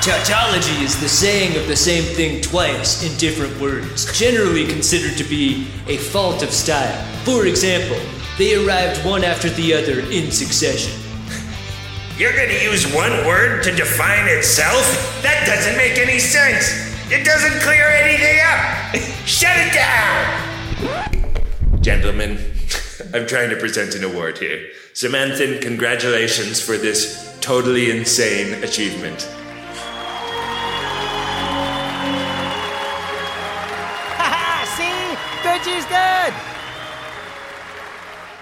Tautology is the saying of the same thing twice in different words, generally considered to be a fault of style. For example, they arrived one after the other in succession. You're gonna use one word to define itself? That doesn't make any sense. It doesn't clear anything up. Shut it down. Gentlemen, I'm trying to present an award here. Samanthan, congratulations for this totally insane achievement. See? Good is good.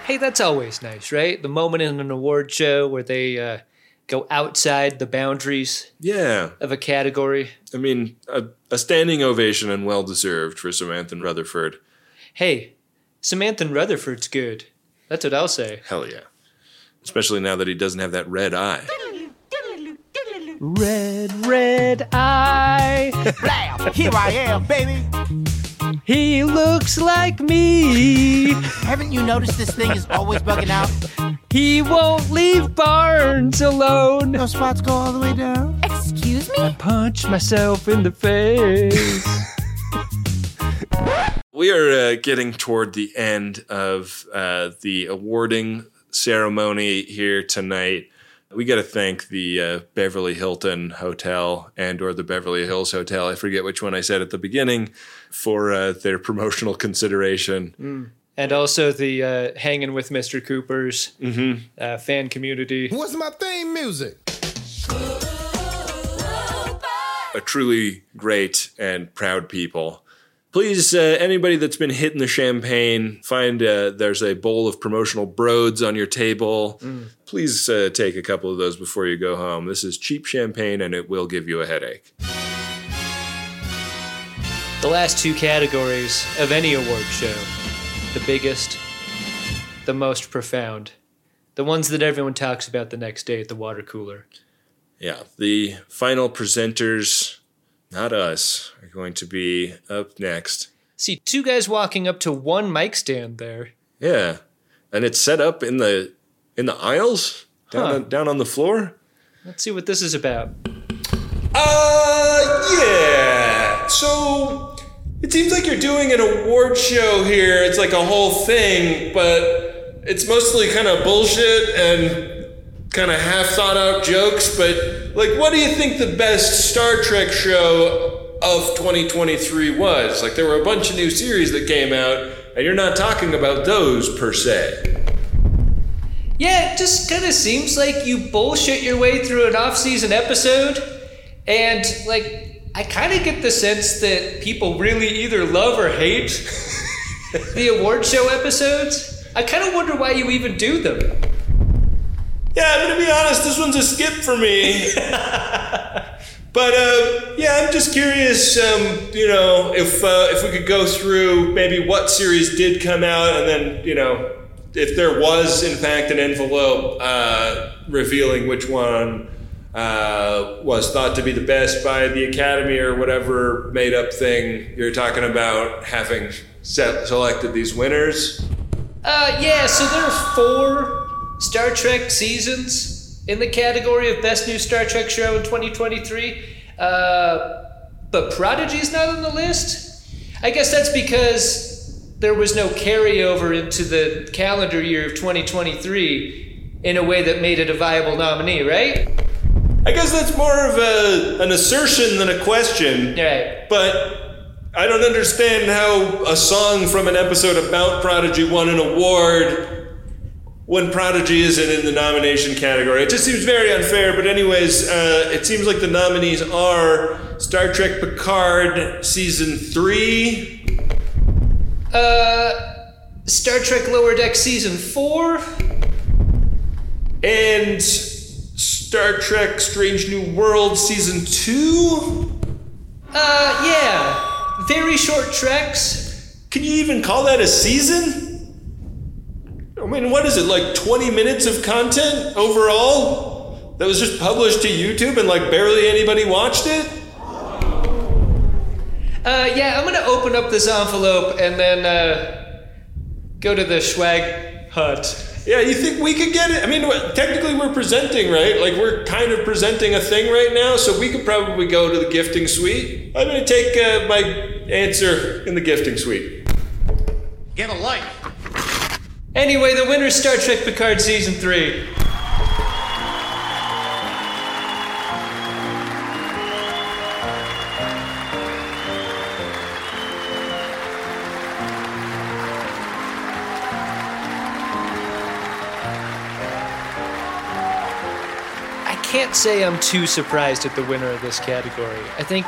Hey, that's always nice, right? The moment in an award show where they uh, go outside the boundaries Yeah. of a category. I mean, a, a standing ovation and well deserved for Samanthan Rutherford. Hey, Samanthan Rutherford's good. That's what I'll say. Hell yeah. Especially now that he doesn't have that red eye. Red, red eye. Blam! Here I am, baby. He looks like me. Haven't you noticed this thing is always bugging out? He won't leave Barnes alone. Those spots go all the way down. Excuse me? I punch myself in the face. We are uh, getting toward the end of uh, the awarding ceremony here tonight. We got to thank the uh, Beverly Hilton Hotel and or the Beverly Hills Hotel. I forget which one I said at the beginning for uh, their promotional consideration. Mm. And also the uh, Hanging with Mr. Cooper's uh, fan community. What's my theme music? a truly great and proud people. Please, uh, anybody that's been hitting the champagne, find uh, there's a bowl of promotional broads on your table. Mm. Please uh, take a couple of those before you go home. This is cheap champagne and it will give you a headache. The last two categories of any award show the biggest, the most profound, the ones that everyone talks about the next day at the water cooler. Yeah, the final presenters, not us, are going to be up next. See, two guys walking up to one mic stand there. Yeah, and it's set up in the in the aisles down Huh. on, down on the floor. Let's see what this is about. Uh, yeah. So it seems like you're doing an award show here. It's like a whole thing, but it's mostly kind of bullshit and kind of half thought out jokes. But like, what do you think the best Star Trek show of 2023 was? Like, there were a bunch of new series that came out, and you're not talking about those per se. Yeah, it just kind of seems like you bullshit your way through an off-season episode, and like I kind of get the sense that people really either love or hate the award show episodes. I kind of wonder why you even do them. Yeah, I'm gonna be honest. This one's a skip for me. but uh, yeah, I'm just curious. Um, you know, if uh, if we could go through maybe what series did come out, and then you know, if there was in fact an envelope uh, revealing which one uh, was thought to be the best by the Academy or whatever made up thing you're talking about having set, selected these winners. Uh, yeah, so there are four Star Trek seasons in the category of Best New Star Trek Show in 2023. Uh, but Prodigy's not on the list. I guess that's because there was no carryover into the calendar year of 2023 in a way that made it a viable nominee, right? I guess that's more of a, an assertion than a question. Right. But I don't understand how a song from an episode about Prodigy won an award when Prodigy isn't in the nomination category. It just seems very unfair. But, anyways, uh, it seems like the nominees are Star Trek Picard Season 3. Uh, Star Trek Lower Deck Season 4. And Star Trek Strange New World Season 2. Uh, yeah. Very short treks. Can you even call that a season? I mean, what is it, like 20 minutes of content overall? That was just published to YouTube and like barely anybody watched it? Uh, yeah, I'm gonna open up this envelope and then uh, go to the swag hut. Yeah, you think we could get it? I mean, technically, we're presenting, right? Like, we're kind of presenting a thing right now, so we could probably go to the gifting suite. I'm going to take uh, my answer in the gifting suite. Get a light. Anyway, the winner is Star Trek Picard Season 3. I can't say I'm too surprised at the winner of this category. I think,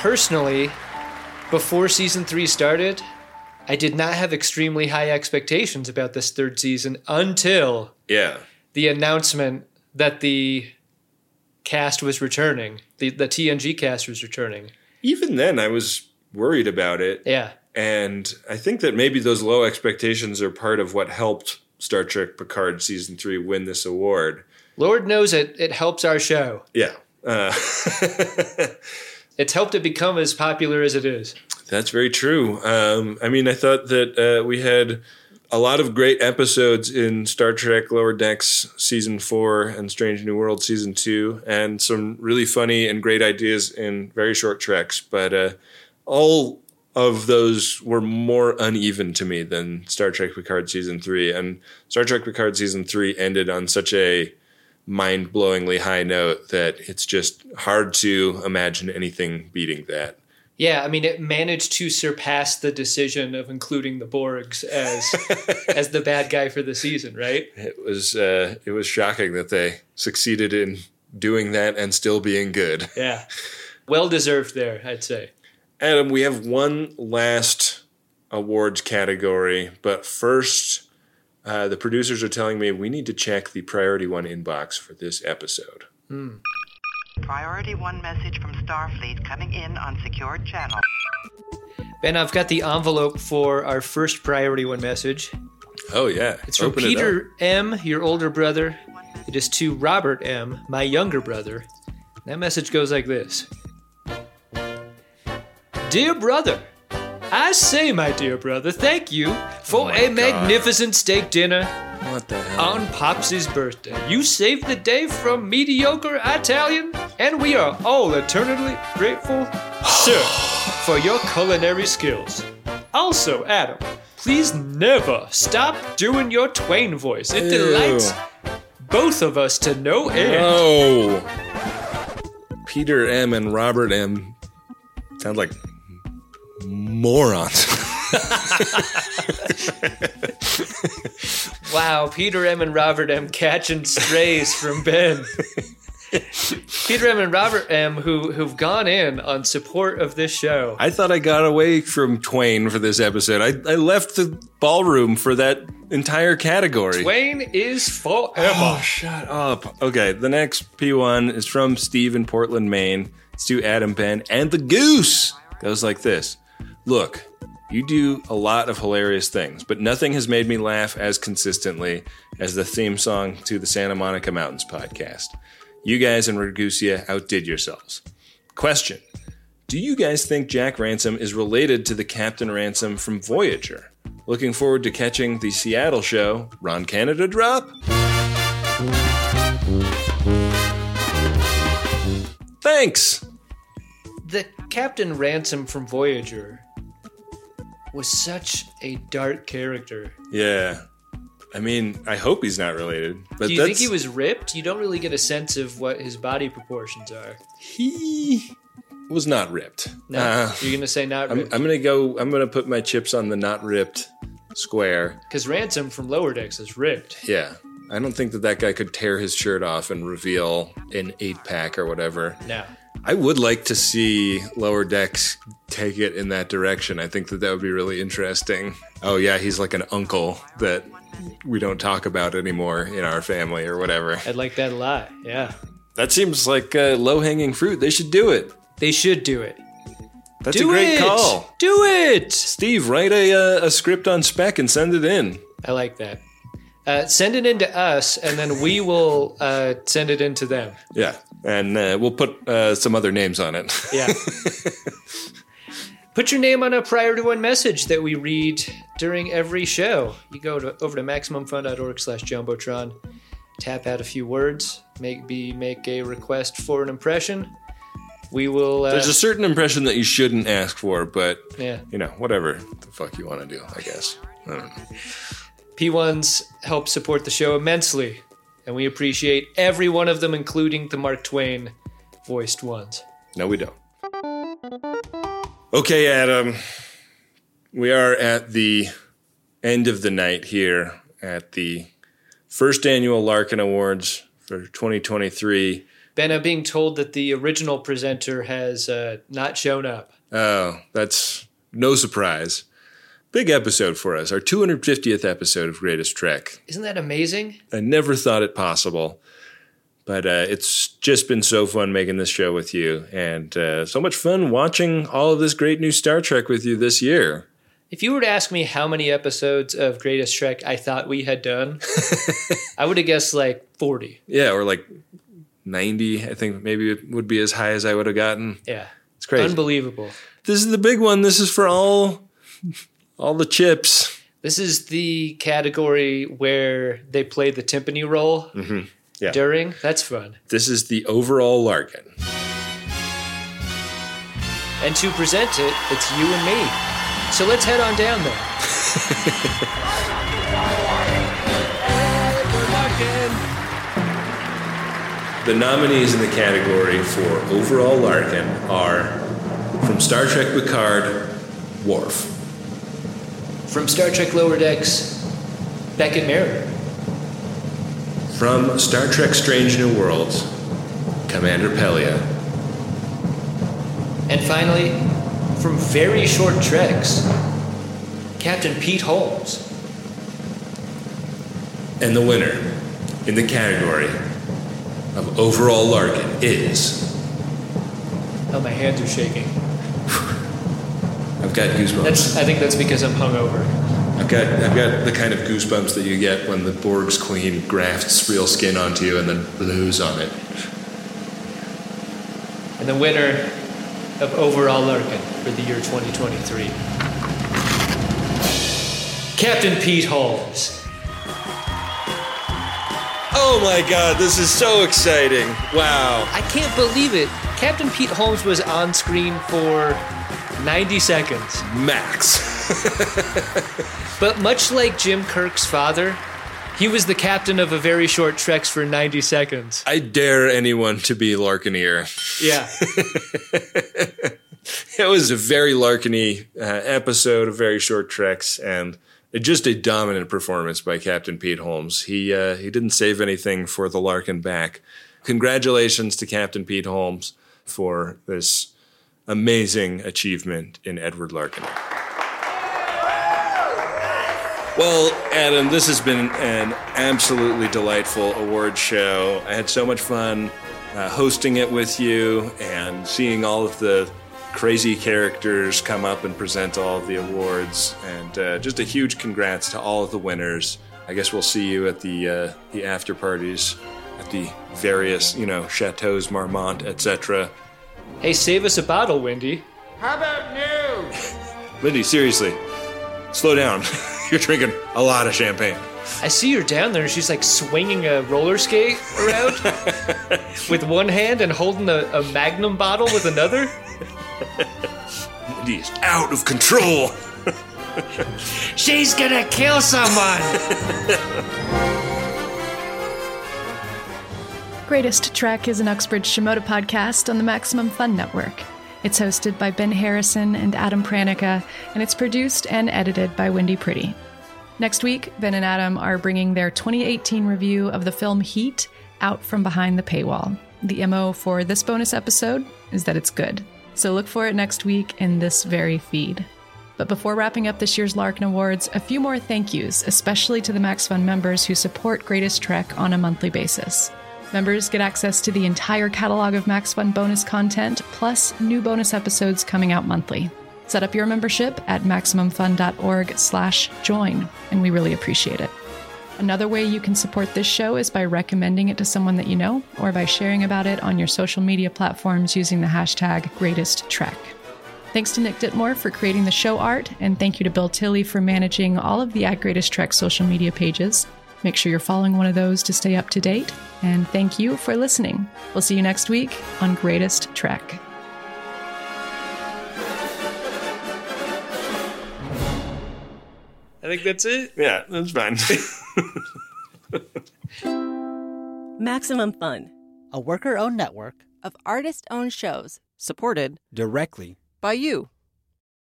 personally, before season three started, I did not have extremely high expectations about this third season until Yeah. the announcement that the cast was returning, the, the TNG cast was returning. Even then, I was worried about it. Yeah. And I think that maybe those low expectations are part of what helped Star Trek Picard Season 3 win this award. Lord knows it, it helps our show. Yeah. Uh, It's helped it become as popular as it is. That's very true. Um, I mean, I thought that uh, we had a lot of great episodes in Star Trek Lower Decks season four and Strange New World season two, and some really funny and great ideas in very short treks. But uh, all of those were more uneven to me than Star Trek Picard season three. And Star Trek Picard season three ended on such a mind blowingly high note that it's just hard to imagine anything beating that. Yeah, I mean, it managed to surpass the decision of including the Borgs as as the bad guy for the season, right? It was uh, it was shocking that they succeeded in doing that and still being good. Yeah, well deserved there, I'd say. Adam, we have one last awards category, but first, uh, the producers are telling me we need to check the priority one inbox for this episode. Hmm. Priority one message from Starfleet coming in on secured channel. Ben, I've got the envelope for our first priority one message. Oh yeah, It's from Open it up. Peter M., your older brother. It is to Robert M., my younger brother. That message goes like this Dear brother, I say, my dear brother, thank you oh for a magnificent steak dinner What the hell? on Popsy's birthday. You saved the day from mediocre Italian, and we are all eternally grateful, sir, for your culinary skills. Also, Adam, please never stop doing your Twain voice. It Ew. delights both of us to no end. Oh, Peter M and Robert M sound like morons. Wow, Peter M and Robert M catching strays from Ben. Peter M and Robert M who who've gone in on support of this show. I thought I got away from Twain for this episode. I, I left the ballroom for that entire category. Twain is forever. Oh, shut up. Okay, the next P1 is from Steve in Portland, Maine. It's to Adam Ben and the Goose. Goes like this Look, you do a lot of hilarious things, but nothing has made me laugh as consistently as the theme song to the Santa Monica Mountains podcast. You guys and Ragusea outdid yourselves. Question Do you guys think Jack Ransom is related to the Captain Ransom from Voyager? Looking forward to catching the Seattle show, Ron Canada drop? Thanks. The Captain Ransom from Voyager was such a dark character. Yeah. I mean, I hope he's not related. But Do you think he was ripped? You don't really get a sense of what his body proportions are. He was not ripped. No, Uh, you're gonna say not I'm, ripped I'm gonna go. I'm gonna put my chips on the not ripped square. because Ransom from Lower Decks is ripped. Yeah, I don't think that that guy could tear his shirt off and reveal an eight pack or whatever. No. I would like to see Lower Decks take it in that direction. I think that that would be really interesting. Oh yeah, he's like an uncle that we don't talk about anymore in our family or whatever. I'd like that a lot. Yeah, That seems like uh, low hanging fruit. They should do it. they should do it. That's Do a great it! call. Do it, Steve. Write a uh, a script on spec and send it in. I like that. Uh, send it in to us, and then we will uh, send it in to them. Yeah, and uh, we'll put uh, some other names on it. Yeah. Put your name on a priority one message that we read during every show. You go to, over to maximumfun.org slash jumbotron, tap out a few words, maybe make a request for an impression. We will. Uh, There's a certain impression that you shouldn't ask for, but Yeah. you know, whatever the fuck you want to do, I guess. I don't know. P1s help support the show immensely, and we appreciate every one of them, including the Mark Twain voiced ones. No, we don't. Okay, Adam. We are at the end of the night here at the first annual Larkin Awards for 2023. Ben, I'm being told that the original presenter has uh, not shown up. Oh, that's no surprise. Big episode for us, our 250th episode of Greatest Trek. Isn't that amazing? I never thought it possible, but uh, it's just been so fun making this show with you, and uh, so much fun watching all of this great new Star Trek with you this year. If you were to ask me how many episodes of Greatest Trek I thought we had done, I would have guessed like 40. Yeah, or like 90, I think maybe it would be as high as I would have gotten. Yeah. It's crazy. Unbelievable. This is the big one. This is for all all the chips. This is the category where they play the timpani roll Mm-hmm. Yeah. during. That's fun. This is the overall Larkin. And to present it, it's you and me. So let's head on down there. The nominees in the category for overall Larkin are from Star Trek Picard, Worf. From Star Trek Lower Decks, Beckett Mariner. From Star Trek Strange New Worlds, Commander Pelia. And finally, from very short treks, Captain Pete Holmes. And the winner in the category of overall Larkin is. Oh, my hands are shaking. I've got goosebumps. That's. I think that's because I'm hungover. I've got I've got the kind of goosebumps that you get when the Borg's queen grafts real skin onto you and then blows on it. And the winner of overall Larkin for the year 2023, Captain Pete Holmes. Oh my god, this is so exciting. Wow. I can't believe it. Captain Pete Holmes was on screen for 90 seconds. Max. but much like Jim Kirk's father, he was the captain of a very short Treks for 90 seconds. I dare anyone to be Larkinier. Yeah. It was a very Larkiny uh, episode of very short treks, and just a dominant performance by Captain Pete Holmes. He uh, he didn't save anything for the Larkin back. Congratulations to Captain Pete Holmes for this amazing achievement in Edward Larkin. Well, Adam, this has been an absolutely delightful award show. I had so much fun uh, hosting it with you and seeing all of the crazy characters come up and present all of the awards. And uh, just a huge congrats to all of the winners. I guess we'll see you at the uh, the after parties at the various, you know, chateaus, Marmont, etc. Hey, save us a bottle, Wendy. How about new? Wendy, seriously, slow down. You're drinking a lot of champagne. I see her down there and she's like swinging a roller skate around with one hand and holding a, a magnum bottle with another. Wendy is out of control. She's gonna kill someone! Greatest Trek is an Uxbridge Shimoda podcast on the Maximum Fun Network. It's hosted by Ben Harrison and Adam Pranica, and it's produced and edited by Wendy Pretty. Next week, Ben and Adam are bringing their 2018 review of the film Heat out from behind the paywall. The MO for this bonus episode is that it's good. So look for it next week in this very feed. But before wrapping up this year's Larkin Awards, a few more thank yous, especially to the Max Fun members who support Greatest Trek on a monthly basis. Members get access to the entire catalog of Max Fun bonus content, plus new bonus episodes coming out monthly. Set up your membership at maximumfun.org slash join, and we really appreciate it. Another way you can support this show is by recommending it to someone that you know, or by sharing about it on your social media platforms using the hashtag GreatestTrek. Thanks to Nick Ditmore for creating the show art, and thank you to Bill Tilley for managing all of the At Greatest Trek social media pages. Make sure you're following one of those to stay up to date. And thank you for listening. We'll see you next week on Greatest Trek. I think that's it. Yeah, that's fine. Maximum Fun. A worker owned network of artist owned shows supported directly by you.